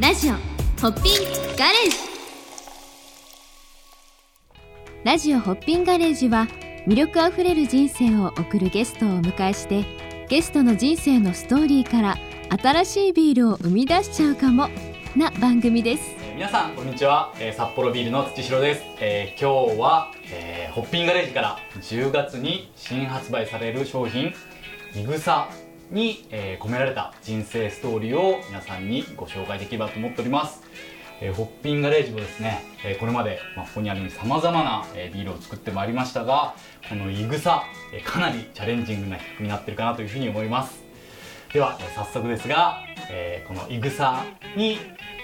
ラジオホッピンガレージラジオホッピンガレージは魅力あふれる人生を送るゲストをお迎えしてゲストの人生のストーリーから新しいビールを生み出しちゃうかもな番組です。えー皆さんこんにちは、えー札幌ビールの土城です、えー今日は、えーホッピンガレージから10月に新発売される商品いぐさに、えー込められた人生ストーリーを皆さんにご紹介できればと思っております、えーホッピンガレージもですね、えーこれまで、まあ、ここにあるようにさまざまな、えービールを作ってまいりましたがこのいぐさ、えーかなりチャレンジングな企画になってるかなというふうに思います。では、えー早速ですが、えーこのいぐさに、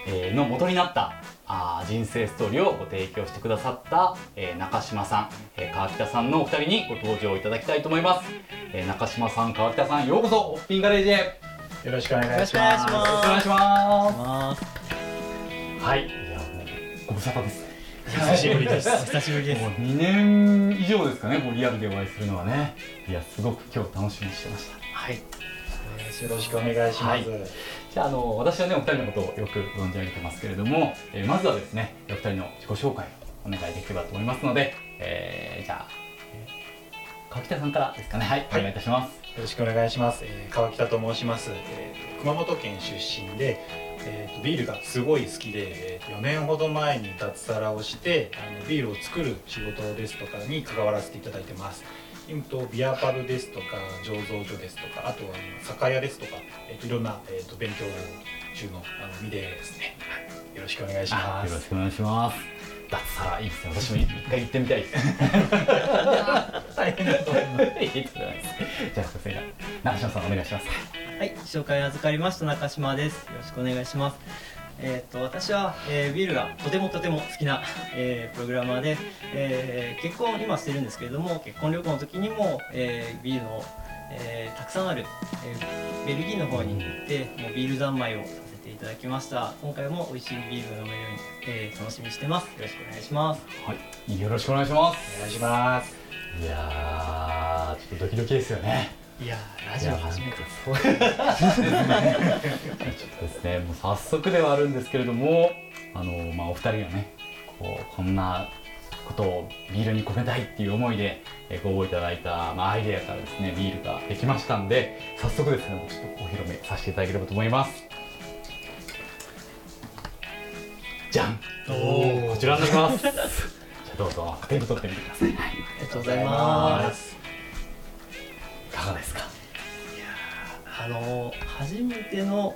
えーの元になったあー人生ストーリーをご提供してくださった、えー中島さん、えー川北さんのお二人にご登場いただきたいと思います、えー中島さん川北さんようこそホッピンガレージへ。よよろしくお願いします。よろしくお願いします。はい。いやもうご無沙汰です。久しぶりです。お 久しぶりです。もう2年以上ですかねこうリアルでお会いするのはね。いやすごく今日楽しみにしてました。はい。よろしくお願いします。じゃああの私はねお二人のことをよく存じ上げてますけれども、えーまずはですねお二人の自己紹介をお願いできればと思いますので、えーじゃあ、えー川北さんからですかねはい、はいお願いいたしますよろしくお願いします。えー川北と申します。えーと熊本県出身で、えーとビールがすごい好きで、えーと4年ほど前に脱サラをして、あのビールを作る仕事ですとかに関わらせていただいてます。今とビアパブですとか醸造所ですとかあとは酒屋ですとか、えーといろんな、えー、と勉強中のあの身ですね、はいよろしくお願いしあます。よろしくお願いします。脱サラいいですね。私も一回行ってみたい。です大変だと思います。いいです。ねじゃあそれでは中島さんお願いします。はい紹介預かりました中島です。よろしくお願いしますえー、と私は、えービールがとてもとても好きな、えープログラマーで、えー結婚今してるんですけれども結婚旅行の時にも、えービールの、えーたくさんある、えーベルギーの方に行ってもうビール三昧をさせていただきました。今回も美味しいビールが飲めるように、えー楽しみにしてます。よろしくお願いします。はい。よろしくお願いします。お願いします。いやーちょっとドキドキですよねいやーラジオ初めてそうちょっとですね、もう早速ではあるんですけれども、あのまあお二人がね、こうこんなことをビールに込めたいっていう思いでえーご応募いただいたまあアイデアからですね、ビールができましたんで、早速ですね、ちょっとお披露目させていただければと思います。じゃん。こちらになります。じゃあどうぞ手に取ってみてください。はいありがとうございますいかがですか？あの初めての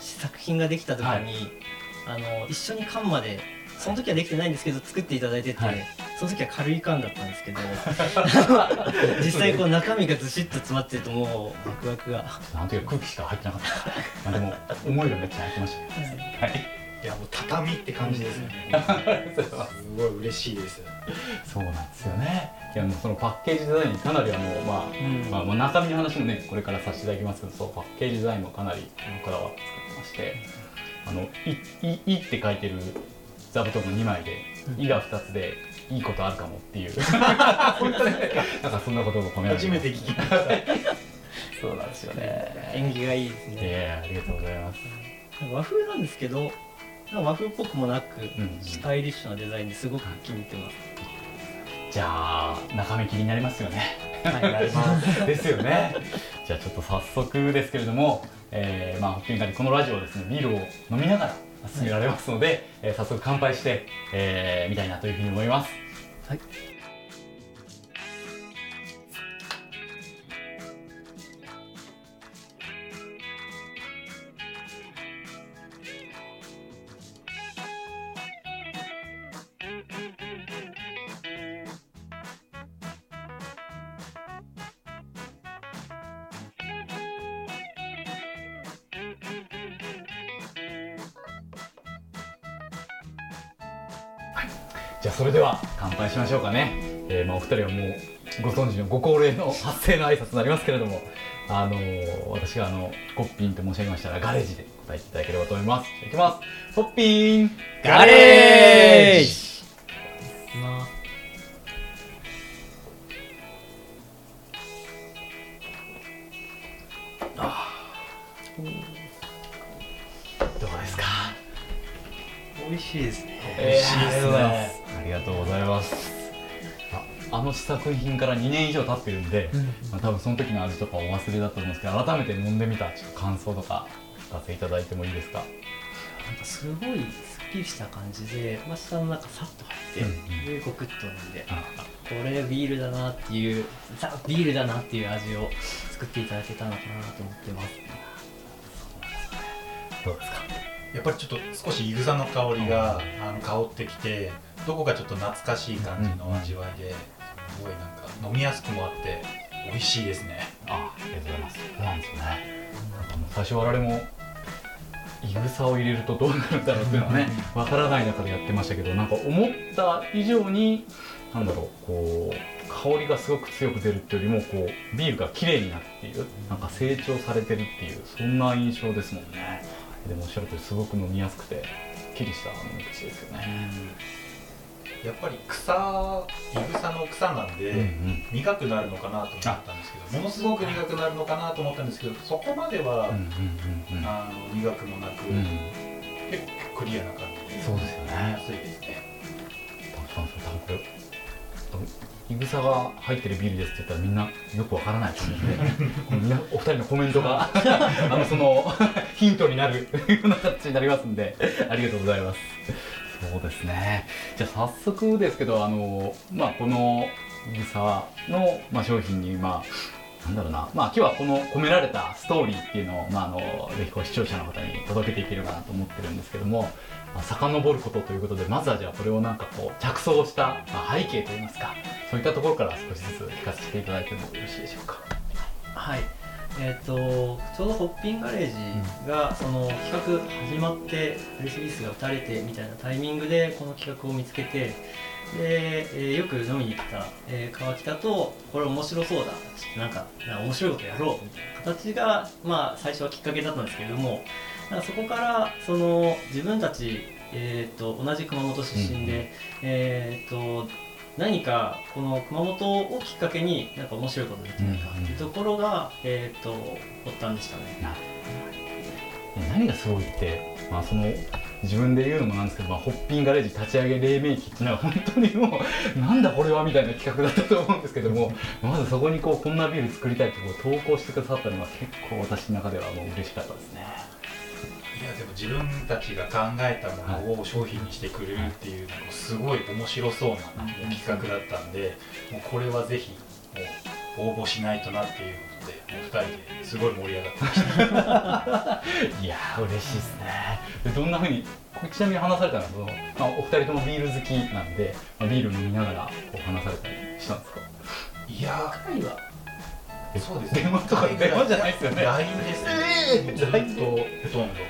作品ができた時に、はいあの一緒に缶までその時はできてないんですけど作っていただいてて、はいその時は軽い缶だったんですけど 実際こう中身がずしっと詰まってるともうワクワクがなんというか空気しか入ってなかった。まあでも思いがめっちゃ入ってましたね。はい。いやもう畳って感じですね。すごい嬉しいです。そうなんですよね。いやもうそのパッケージデザインかなりあのまあ、うんまあまあ中身の話もねこれからさせていただきますけど、そうパッケージデザインもかなりこだわって作ってまして、あのいいいいって書いてる座布団の2枚で、いが2つでいいことあるかもっていう。本当ね。なんかそんなことも込められ初めて聞きました。そうなんですよね。縁起がいいですいねやありがとうございます。和風なんですけど和風っぽくもなく、んスタイリッシュなデザインですごく気に入ってます、じゃあ中身気になりますよね。ですよね。じゃあちょっと早速ですけれども、えー、まあホッピこのラジオはですねビールを飲みながら進められますので、えー早速乾杯して、えー、みたいなというふうに思います。はいじゃあそれでは乾杯しましょうかね。えー、まあお二人はもうご存知のご高齢の発声の挨拶になりますけれども、あのー、私があのコッピンと申し上げましたらガレージで答えていただければと思います。いきます。コッピンガレージから2年以上経ってるんで、まあ、多分その時の味とかお忘れだと思うんですけど改めて飲んでみたちょっと感想とか聞かせていただいてもいいですか？なんかすごいすっきりした感じで、まあ、舌の中さっと入って、でゴクッと飲んであこれビールだなっていうザ・ビールだなっていう味を作っていただけたのかなと思ってます。どうですか？やっぱりちょっと少しいぐさの香りがあの香ってきてどこかちょっと懐かしい感じの味わいですごいなんか飲みやすくもあって美味しいですね。あありがとうございます。そうなんですよね。最初我々もいぐさを入れるとどうなるんだろうっていうのはねわからない中でやってましたけどなんか思った以上になんだろうこう香りがすごく強く出るっていうよりもこうビールが綺麗になるっていうなんか成長されてるっていうそんな印象ですもんね。でもおっしゃるとりすごく飲みやすくてすっきりした飲み口ですよね、やっぱり草いぐさの草なんで、うんうん。苦くなるのかなと思ったんですけどものすごく苦くなるのかなと思ったんですけどそこまでは、うんうんうんあの苦くもなく、うん結構クリアな感じでそうですよね。飲みやすいですねいぐさが入ってるビールですって言ったらみんなよくわからないと思うんでお二人のコメントがあのそのヒントになるような形になりますんでありがとうございますそうですね。じゃあ早速ですけどあのまあこのいぐさの、まあ、商品にまあなんだろうな、まあ、今日はこの込められたストーリーっていうのを、まあ、あのぜひこう視聴者の方に届けていければなと思ってるんですけども、まあ、遡ることということでまずはじゃあこれをなんかこう着想した、背景といいますかそういったところから少しずつ聞かせていただいてもよろしいでしょうか。はい。えっ、とちょうどホッピンガレージがその企画始まってプレスリリースが打たれてみたいなタイミングでこの企画を見つけてで、えーよく飲みに行った、えー川北とこれ面白そうだちょっとなんか面白いことやろうみたいな形がまあ最初はきっかけだったんですけれどもそこからその自分たち、えー、と同じ熊本出身で、えー、と何かこの熊本をきっかけになんか面白いことできないかっていうところが、えー、と発端でしたね。な何がすごいって、まあ、その自分で言うのもなんですけど、まあ、ホッピンガレージ立ち上げ黎明期っていうのは本当にもう なんだこれはみたいな企画だったと思うんですけどもまずそこにこうこんなビール作りたいってこう投稿してくださったのは結構私の中ではもう嬉しかったですね。いやでも自分たちが考えたものを商品にしてくれるっていうなんかすごい面白そうな企画だったんでもうこれはぜひもう応募しないとなっていうことでもう2人ですごい盛り上がってました。いやー嬉しいですね。でどんなふうにこれちなみに話されたのはその、まあ、お二人ともビール好きなんで、まあ、ビール飲みながらこう話されたりしたんですか？いやそうですね。電話とか電話じゃないですよね。LINE ですね、ずっと。ほとんど。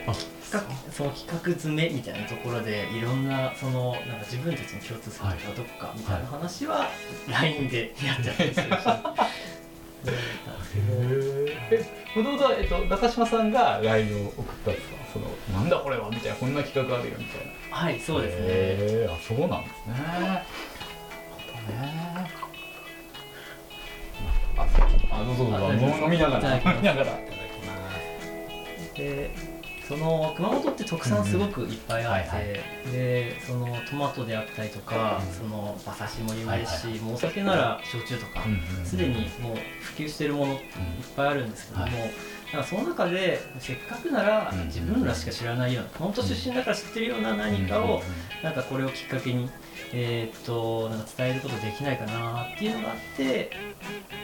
その企画詰めみたいなところでいろんなそのなんか自分たちに共通するところはどこかみたいな話は LINE でやっちゃったりするし。えもともとは、えっと、中島さんが LINE を送ったんですか？そのなんだこれは？みたいな。こんな企画あるよみたいな。はい、そうですね。あそうなんですね。ねああどうぞどうぞ。あ大丈夫です飲みながら。いただきます飲みながら。で、その熊本って特産すごくいっぱいあって、うんはい。はで、そのトマトであったりとか、うん。その馬刺しも有名ですし、はいもうお酒なら焼酎とかうんうんにもう普及してるものっていっぱいあるんですけども、はいなんかその中でせっかくならうん自分らしか知らないような熊本出身だから知ってるような何かをなんかこれをきっかけに、えーっとなんか伝えることできないかなっていうのがあって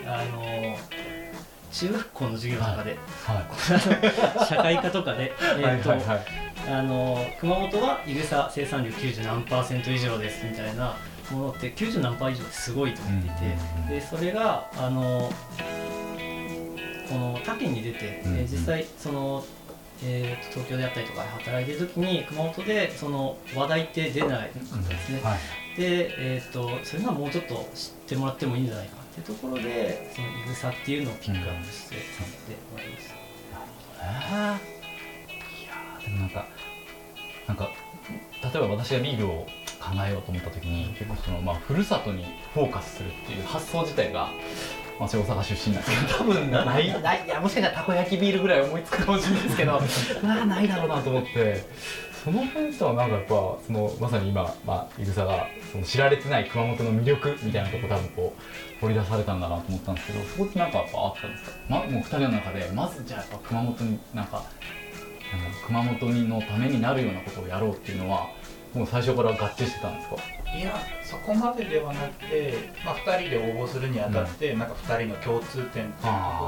あの中学校の授業とかで、は 社会科とかで、えとはいはいあの熊本はいぐさ生産量90何パーセント以上ですみたいなものって90何パー以上ってすごいと思っていて、うんでそれがあのこの他県に出て、うん。えー実際その、えーと東京であったりとかで働いてる時に熊本でその話題って出ないかったですね。はいで、えー、とそういうのはもうちょっと知ってもらってもいいんじゃないかっていうところでそのいぐさっていうのをピックアップしてさせてもらいました。いやーでもなんかなんか例えば私がビールを考えようと思った時に結構その、まあ、ふるさとにフォーカスするっていう発想自体が私大阪出身なんですけど。多分ない。ない。いやもしかしたらたこ焼きビールぐらい思いつくかもしれないですけど。まあないだろうなと思って。その辺とはなんかやっぱそのまさに今、まあ、いぐさがその知られてない熊本の魅力みたいなとこ多分こう掘り出されたんだなと思ったんですけどそこってなんかやっぱあったんですか、ま、もう2人の中でまずじゃあやっぱ熊本になんか熊本のためになるようなことをやろうっていうのはもう最初から合致してたんですか？いやそこまでではなくて、まあ、2人で応募するにあたって、うん、なんか2人の共通点っていうとこ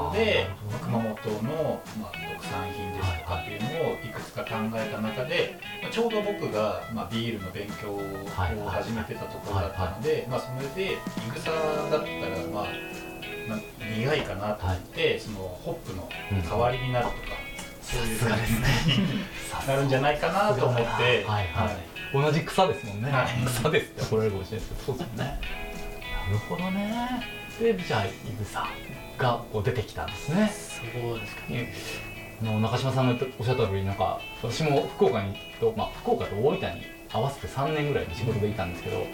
ろで、まあ、熊本の、まあ、特産品ですとかっていうのをいくつか考えた中で、まあ、ちょうど僕が、まあ、ビールの勉強を始めてたところだったので、まあ、それでいぐさだったらまあまあ、苦いかなと思って、はい、そのホップの代わりになるとか、そういう感じになるんじゃないかなと思って、はい。はい、同じ草ですもんね、はい、草ですって怒られるかもしれないですけどそうですよね。なるほどね。でじゃあいぐさがこう出てきたんですね。そうですかね。の中島さんがおっしゃった通りなんか私も福岡にと、まあ、福岡と大分に合わせて3年ぐらいの仕事でいたんですけど、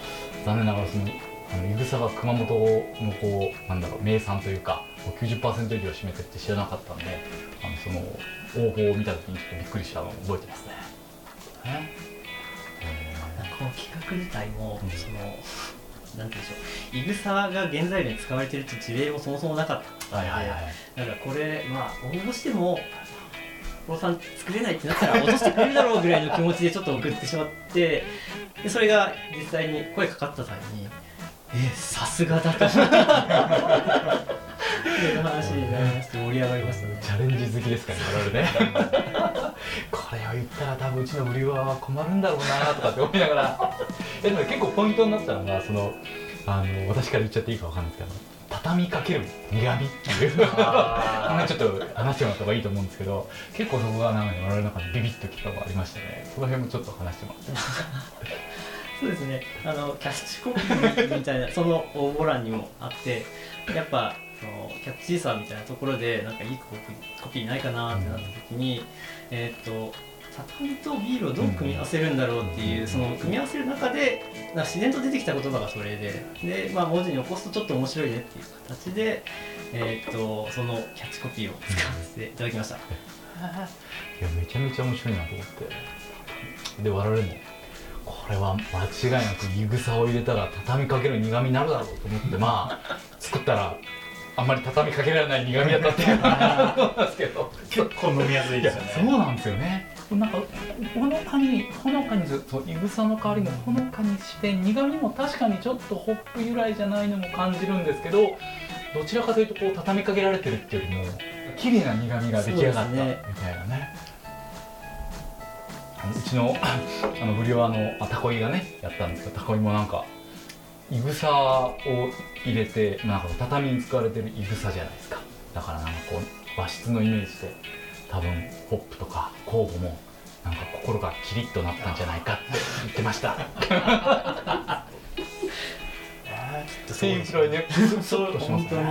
残念ながらそのあのいぐさが熊本のこうなんだろう名産というか90%以上占めてって知らなかったんであのその応募を見た時にちょっとびっくりしたのを覚えてますね。この企画自体も、うん、そのなんていうんでしょう。いぐさが原材料に使われてるって事例もそもそもなかった。ので、はいはい。かこれまあ応募してもおさん作れないってなったら落としてくれるだろうぐらいの気持ちでちょっと送ってしまってでそれが実際に声かかった際にえさすがだという話になりまして盛り上がりましたね。チャレンジ好きですからね我々ね。これを言ったら多分うちのブリュワーは困るんだろうなとかって思いながら。えでも結構ポイントになったのがそのあの私から言っちゃっていいかわかんないですけど畳みかける苦味っていう。ちょっと話してもらった方がいいと思うんですけど結構そこがなんか我々の中でビビッときたのがありましてね。その辺もちょっと話してもらってそうですね。あのキャッチコピーみたいなその応募欄にもあってやっぱそのキャッチーさみたいなところでなんかいいコピーコピーないかなってなった時に、うん、えっ、と畳とビールをどう組み合わせるんだろうっていう、その組み合わせる中でな自然と出てきた言葉がそれでで、まあ、文字に起こすとちょっと面白いねっていう形で、えーと、そのキャッチコピーを使わせていただきました。いやめちゃめちゃ面白いなと思ってで我々もこれは間違いなくいぐさを入れたら畳みかける苦みになるだろうと思ってまあ作ったらあんまり畳みかけられない苦みだったっていうのなんですけど。結構飲みやすいですよね。そうなんですよね。なんかほのかにほのかにそういぐさの代わりにほのかにして苦みも確かにちょっとホップ由来じゃないのも感じるんですけどどちらかというとこう畳みかけられてるっていうよりも綺麗な苦みが出来上がったみたいなね。うちのあのブリオアのあタコイがねやったんですけどタコイもなんかいぐさを入れてなんか畳に使われてるいぐさじゃないですか。だからなんかこう和室のイメージで多分ホップとか酵母もなんか心がキリッとなったんじゃないかって言ってました。えー、っていうくらいねそう本当に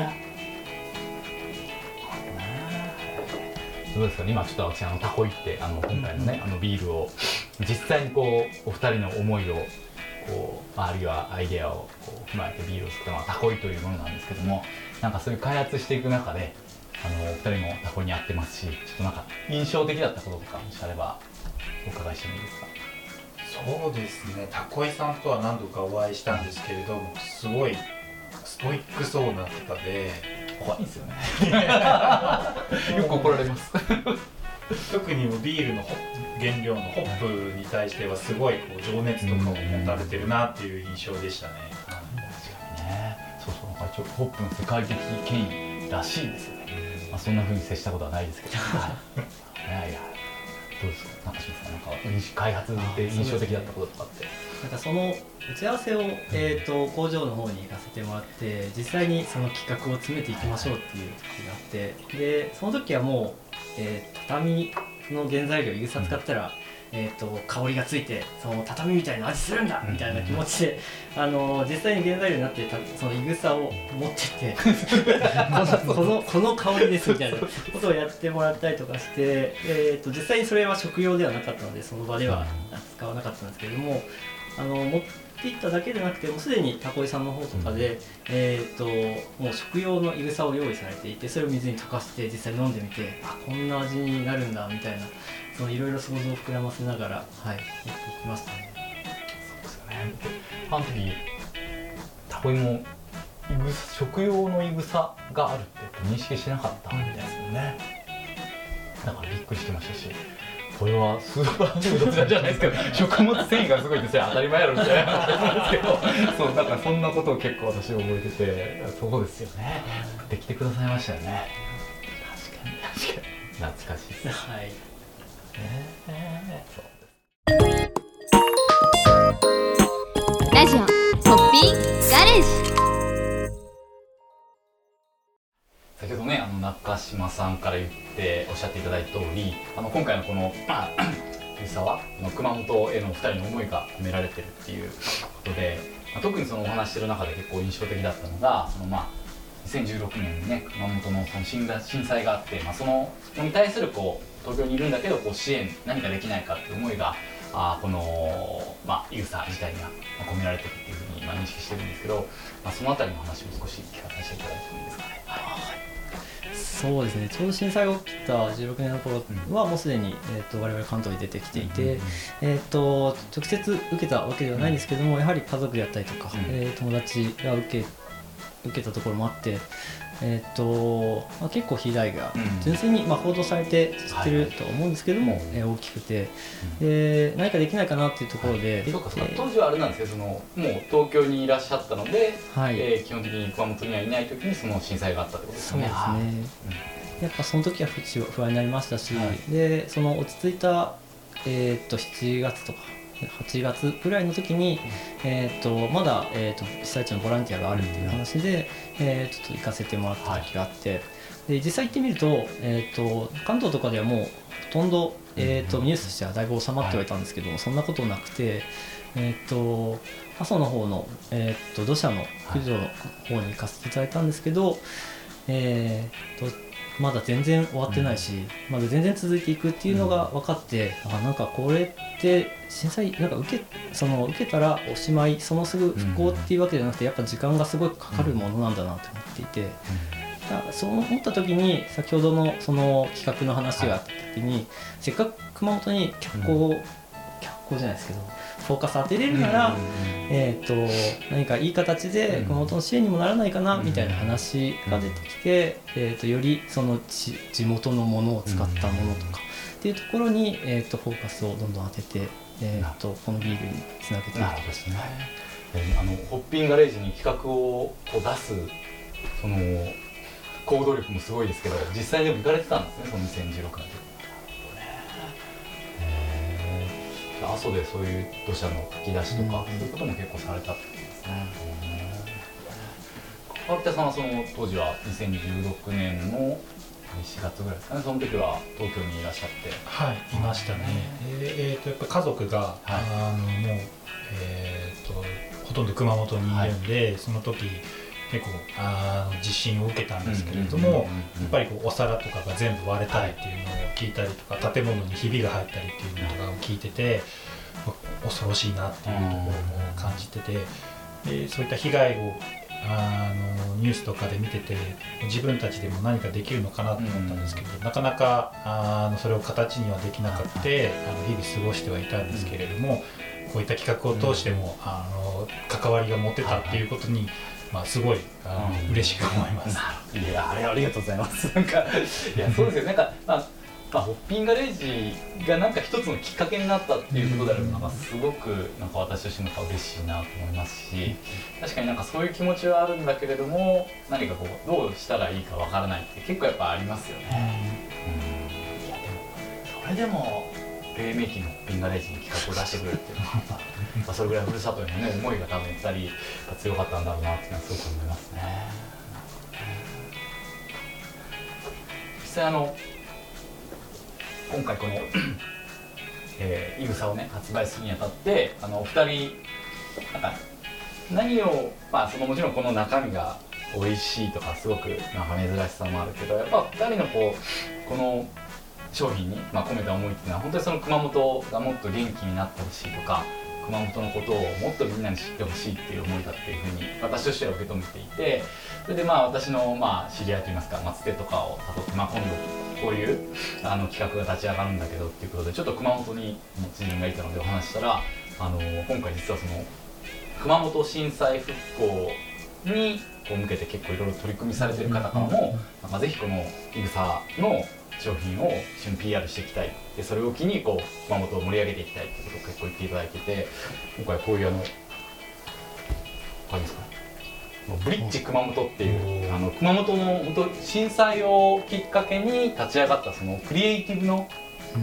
どうですか、ね、今ちょっと私あのタコイってあの今回のね、あのビールを実際にこうお二人の思いをこうあるいはアイデアをこう踏まえてビールを作ったのはタコイというものなんですけどもなんかそういう開発していく中であのお二人もタコイにやってますしちょっとなんか印象的だったこととかもしあればお伺いしてもいいですか？そうですね。タコイさんとは何度かお会いしたんですけれどもすごいストイックそうな方で。怖いんですよね。よく怒られます特にビールの原料のホップに対してはすごいこう情熱とかを持たれてるなっていう印象でしたね、確かにね。そうそう。なんかちょっとホップの世界的権威らしいですよね、まあ、そんなふうに接したことはないですけど、いやい。やどうですか？中島さんなんか開発で印象的だったこととかって。なんかその打ち合わせを、えーと、工場の方に行かせてもらって実際にその企画を詰めていきましょうっていう時があってでその時はもう、えー、畳の原材料いぐさ使ったら、えーと、香りがついてその畳みたいな味するんだみたいな気持ちで、あの実際に原材料になってたそのいぐさを持ってって このこの香りですみたいなことをやってもらったりとかして、えーと、実際にそれは食用ではなかったのでその場では使わなかったんですけれどもあの持っていっただけでなくてもうすでにタコイさんの方とかで、うん、えーと、もう食用のいぐさを用意されていてそれを水に溶かして実際飲んでみてあこんな味になるんだみたいなそのいろいろ想像を膨らませながらはいやっていきましたね。そうですよね。あの時タコ芋いぐ食用のいぐさがあるって認識してなかったみたいですよね、だからびっくりしてましたしこれはスーパーフードじゃないですけど食物繊維がすごいですよ当たり前やろみたいな。話なんですけどそうだからそんなことを結構私覚えててそうですよね。できてくださいましたよね。確かに。確かに。懐かしい。ですねはいそうです島さんから言っておっしゃっていただいた通りあの今回のこの「湯沢」の熊本への2人の思いが込められてるっていうことで、まあ特にそのお話してる中で結構印象的だったのがそのまあ2016年にね熊本のその震災があって、まあ、そのに対するこう東京にいるんだけどこう支援何かできないかっていう思いがあこの、まあ、ユーサー自体には込められてるっていうふうに、ま、認識してるんですけど、まあ、そのあたりの話も少し聞かせていただいてもいいですかね。はいそうですね。ちょうど震災が起きた16年の頃はもうすでに、えー、と我々関東に出てきていて、えー、と直接受けたわけではないんですけどもやはり家族であったりとか、うん。えー友達が受け受けたところもあって、えーとまあ、結構被害がうん。純粋に、まあ、報道されて知ってると思うんですけども、はいえー大きくて。で何かできないかなっていうところで、そうかそうか。えー当時はあれなんですけどそのもう東京にいらっしゃったので、はい。えー基本的に熊本にはいない時にその震災があったってことですよそうですね。ね。やっぱその時は不不安になりましたし、はい。でその落ち着いた、えー、と7月とか8月ぐらいの時に、えー、とまだ、えー、と被災地のボランティアがあるっていう話で、えーちょっと行かせてもらった時があって、で実際行ってみると,、えー、と関東とかではもうほとんど、えー、とニュースとしてはだいぶ収まってはいたんですけども、そんなことなくて。えー、と阿蘇の方の、えー、と土砂の駆除の方に行かせていただいたんですけど、えー、とまだ全然終わってないし、まだ全然続いていくっていうのが分かって、あなんかこれって震災なんか受けその受けたらおしまいそのすぐ復興っていうわけじゃなくてやっぱ時間がすごいかかるものなんだなと思っていて、だそう思った時に先ほどのその企画の話があった時に、せっかく熊本に脚光、脚光じゃないですけどフォーカス当てれるなら、えー、と何かいい形でうん。熊本の支援にもならないかなうん。みたいな話が出てきて、えー、とよりその地地元のものを使ったものとかっていうところに、えー、とフォーカスをどんどん当てて、えー、とこのビールにつなげていく。なるほどですね。えーあのホッピンガレージに企画をこう出すその行動力もすごいですけど、実際でも行かれてたんですね、その2016年。阿蘇でそういう土砂の書き出しとか、うんそういうことも結構されたってことですね。川北さんはその当時は2016年の4月ぐらいですかね、その時は東京にいらっしゃって。はいいましたね。でえー、とやっぱ家族が、はい。あのもうえー、とほとんど熊本にいるんで、その時結構あの地震を受けたんですけれども、やっぱりこうお皿とかが全部割れたりっていうのを聞いたりとか、建物にひびが入ったりっていうのとかを聞いてて、恐ろしいなっていうところも感じてて、でそういった被害をあのニュースとかで見てて自分たちでも何かできるのかなと思ったんですけど、なかなかあのそれを形にはできなくてあの日々過ごしてはいたんですけれども、こういった企画を通しても、あの関わりが持てたっていうことに、まあ、すごいあの、うん嬉しく思います。いやあれありがとうございます。なんかいやそうですよなんかまあ。まあ、ホッピンガレージがなんか一つのきっかけになったっていうことであればなんかすごくなんか私としても嬉しいなと思いますし確かになんかそういう気持ちはあるんだけれども何かこうどうしたらいいかわからないって結構やっぱありますよね。うんいやでもそれでも黎明期のホッピンガレージに企画を出してくれるっていうのは まあそれぐらいふるさとへのね思いが多分2人が強かったんだろうなっていうのはすごく思いますね。実際あの今回この えー、イグサをね発売するにあたってあのお二人なんか何をまあそのもちろんこの中身が美味しいとかすごくなんか珍しさもあるけどやっぱ二人のこうこの商品に、まあ、込めた思いっていうのは本当にその熊本がもっと元気になってほしいとか熊本のことをもっとみんなに知ってほしいっていう思いだっていうふうに私としては受け止めていてそれでまあ私のまあ知り合いといいますか、まあ、つてとかを誘って、まあ、今度こういうあの企画が立ち上がるんだけどっていうことでちょっと熊本に知人がいたのでお話ししたらあの今回実はその熊本震災復興にこう向けて結構いろいろ取り組みされてる方からも、なんかぜひこのいぐさの商品を一緒に PR していきたい。でそれを機にこう熊本を盛り上げていきたいってことを結構言っていただいてて今回こういうあのわかりますか？ブリッジ熊本っていうあの熊本の本当震災をきっかけに立ち上がったそのクリエイティブの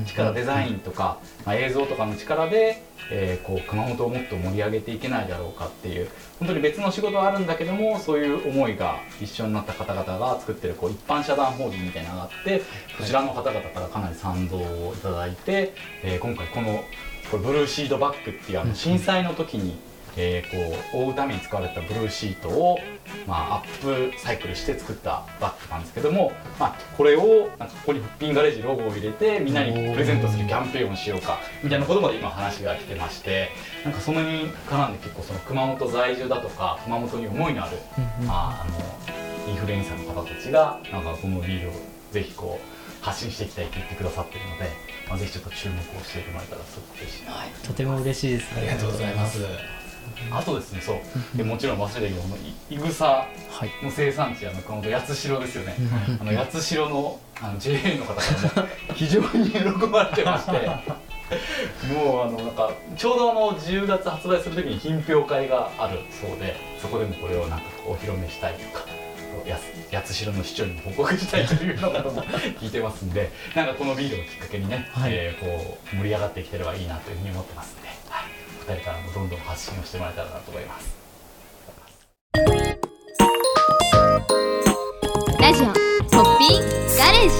力デザインとか、まあ、映像とかの力で、えー、こう熊本をもっと盛り上げていけないだろうかっていう本当に別の仕事はあるんだけどもそういう思いが一緒になった方々が作ってるこう一般社団法人みたいなのがあってそちらの方々からかなり賛同をいただいて、えー、今回このこれブルーシードバッグっていうあの震災の時にえー、こう覆うために使われたブルーシートを、まあ、アップサイクルして作ったバッグなんですけども、まあ、これをなんかここにフッピンガレージロゴを入れてみんなにプレゼントするキャンペーンをしようかみたいなことまで今話が来てましてなんかそのに絡んで結構その熊本在住だとか熊本に思いのある、まあ、あのインフルエンサーの方たちがなんかこのビールをぜひこう発信していきたいって言ってくださってるので、まあ、ぜひちょっと注目をしてもらえたらすごく嬉しいな、はい、とても嬉しいです、ありがとうございますあとですねそう。でもちろん忘れたけどいぐさの生産地あの熊本八代ですよね。あの八代のあの JA の方からも非常に喜ばれてまして。もうあのなんかちょうどあの10月発売する時に品評会があるそうでそこでもこれをなんかお披露目したいとか八代の市長にも報告したいというようなことも聞いてますんでなんかこのビールをきっかけにね、はい、えー、こう盛り上がってきてればいいなというふうに思ってますんで。二人からもどんどん発信をしてもらえたらなと思います。ラジオホッピーガレージ。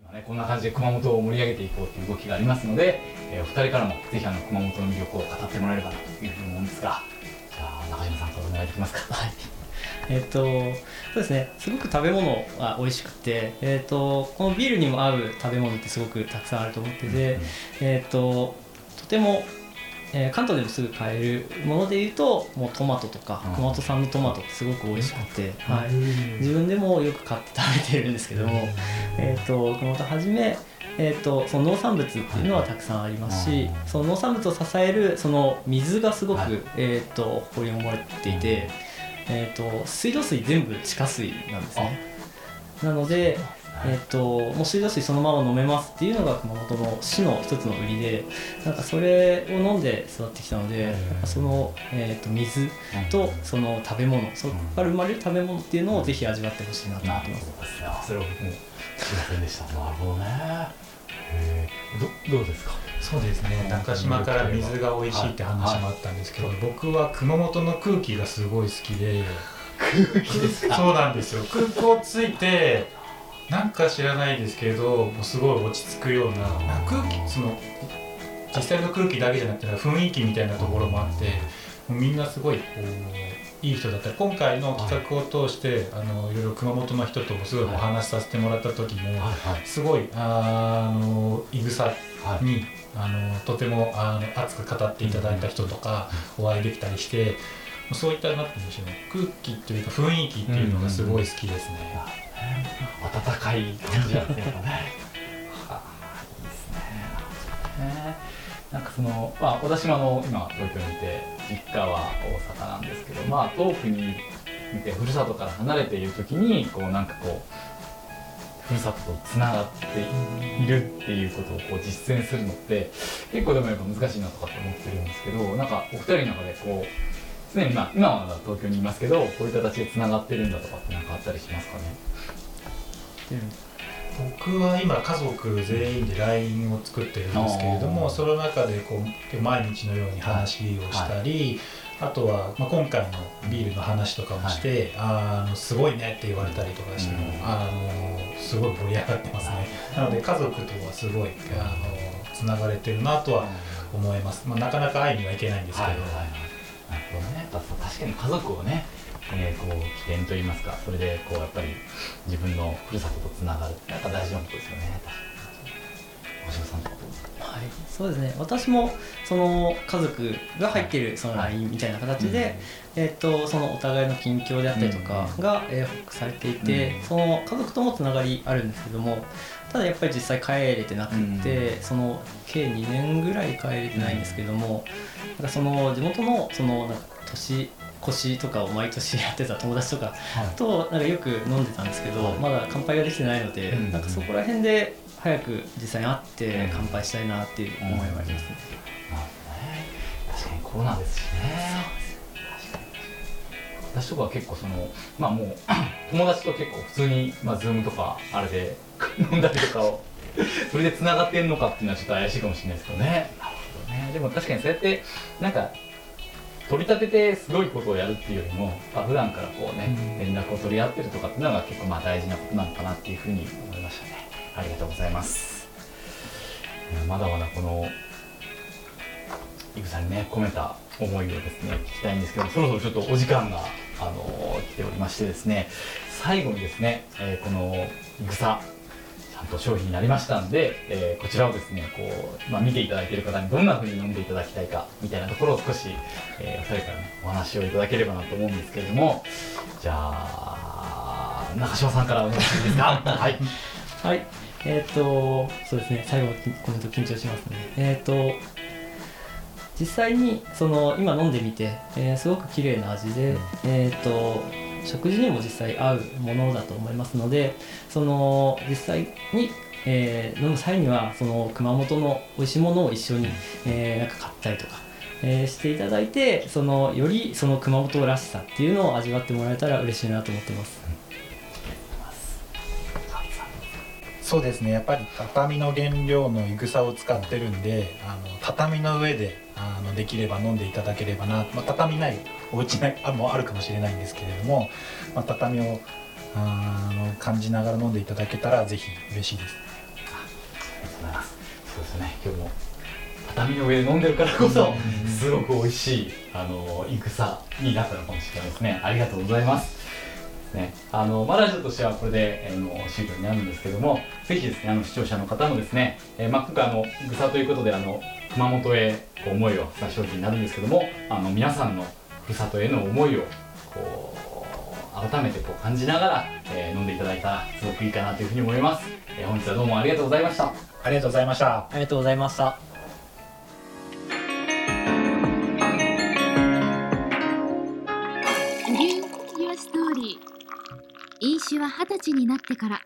今ねこんな感じで熊本を盛り上げていこうという動きがありますので、えー、お二人からもぜひあの熊本の魅力を語ってもらえればなというふうに思うんですがじゃあ中島さんからお願いできますか。はいえっ、とそうですね。すごく食べ物が美味しくて、えっ、とこのビールにも合う食べ物ってすごくたくさんあると思ってて、えっ、ととてもえー、関東でもすぐ買えるものでいうともうトマトとか熊本産のトマトってすごく美味しくて、はい、自分でもよく買って食べているんですけども、えーと、熊本はじめ、えーと、その農産物っていうのはたくさんありますし、その農産物を支えるその水がすごく、えーと、掘り込まれていて。えーと、水道水全部地下水なんですねなので、えーと、もう水道水そのまま飲めますっていうのが熊本の市の一つの売りでなんかそれを飲んで育ってきたので、その、えーと、水とその食べ物そこから生まれる食べ物っていうのをぜひ味わってほしいなと思ってます。それは僕も知りませんでした。なるほどね。どどうですか？そうですね。中島から水が美味しいって話もあったんですけど、はいはい、僕は熊本の空気がすごい好きで。空気ですか？そうなんですよ。空港着いてなんか知らないですけどもうすごい落ち着くような空気その実際の空気だけじゃなくて雰囲気みたいなところもあってもうみんなすごいこういい人だったり今回の企画を通してあのいろいろ熊本の人ともすごいお話しさせてもらった時もすごいあのいぐさにあのとてもあの熱く語っていただいた人とかお会いできたりしてそういったなんて言うんでしょうね空気というか雰囲気っていうのがすごい好きですね。温かい感じだっていうかね。はあ、いいですね。なんかその、まあ、私もあの今東京にいて実家は大阪なんですけど、まあ、遠くにいてふるさとから離れている時にこうなんかこうふるさととつながっているっていうことをこう実践するのって結構でもやっぱ難しいなとかって思ってるんですけどなんかお二人の中でこう常に、まあ、今は東京にいますけどこういう形でつながってるんだとかって何かあったりしますかね、僕は今家族全員で LINE を作ってるんですけれどもその中でこう毎日のように話をしたり、あとは、まあ、今回のビールの話とかもして、あのすごいねって言われたりとかしても、あのすごい盛り上がってますね。なので家族とはすごいあのつながれてるなとは思います、まあ、なかなか会いにはいけないんですけど、はいはいはい、なるほどね。確かに家族をねえー、こう起点といいますかそれでこうやっぱり自分のふるさととつながる。やっぱ大事なことですよね星野さんとはい、そうですね。私もその家族が入ってい。るその LINE みたいな形で、えっとそのお互いの近況であったりとかが、えー報告されていて、うん。その家族ともつながりあるんですけどもただやっぱり実際帰れてなくって、その計2年ぐらい帰れてないんですけども、なんかその地元のそのなんか年越しとかを毎年やってた友達とかとなんかよく飲んでたんですけど、はい。まだ乾杯ができてないので、うん。なんかそこら辺で早く実際に会ってうん。乾杯したいなっていう思いはありますね。なるほどね確かにコロナですしね。私とかは結構そのまあもう 友達と結構普通にまあズームとかあれで 飲んだりとかを それで繋がってんのかっていうのはちょっと怪しいかもしれないですけどね。なるほどね。でも確かにそうやってなんか取り立ててすごいことをやるっていうよりも、まあ、普段からこうね、連絡を取り合ってるとかっていうのが結構まあ大事なことなのかなっていうふうに思いましたね。ありがとうございます。まだまだこのイグさんにね込めた思いをですね聞きたいんですけどそろそろちょっとお時間が、あのー来ておりましてですね最後にですね、えーこのイグサちゃんと商品になりましたんで、えーこちらをですねこう、まあ、見ていただいている方にどんな風に飲んでいただきたいかみたいなところを少し、えーお二人からねお話をいただければなと思うんですけれどもじゃあ中島さんからお願いしていいですか？はい。はい、えっ、と、そうですね、最後のコメント緊張しますね。えっ、と、実際にその今飲んでみて、えーすごく綺麗な味で、えっ、と、食事にも実際合うものだと思いますので、その実際に、えー飲む際にはその熊本の美味しいものを一緒に、えーなんか買ったりとか、えーしていただいてそのよりその熊本らしさっていうのを味わってもらえたら嬉しいなと思ってます。そうですねやっぱり畳の原料のいぐさを使ってるんであの畳の上であのできれば飲んでいただければな、まあ、畳ないお家ないあもあるかもしれないんですけれども、まあ、畳をあの感じながら飲んでいただけたらぜひ嬉しいですありがとうございます。そうですね、今日も畳の上で飲んでるからこそ、すごく美味しい、あの、いくさになったのかもしれないですね。ありがとうございます。ね、あの、まあ、ラジオとしてはこれで、あの、終了になるんですけども、ぜひですね、あの、視聴者の方もですね、えーまあ、今回、あの、いくさということで、あの、熊本へこう思いをした商品になるんですけども、あの、皆さんのふるさとへの思いを、こう、改めてこう感じながら、えー飲んでいただいたらすごくいいかなというふうに思います。えー本日はどうもありがとうございました。ありがとうございましたありがとうございました。飲酒は二十歳になってから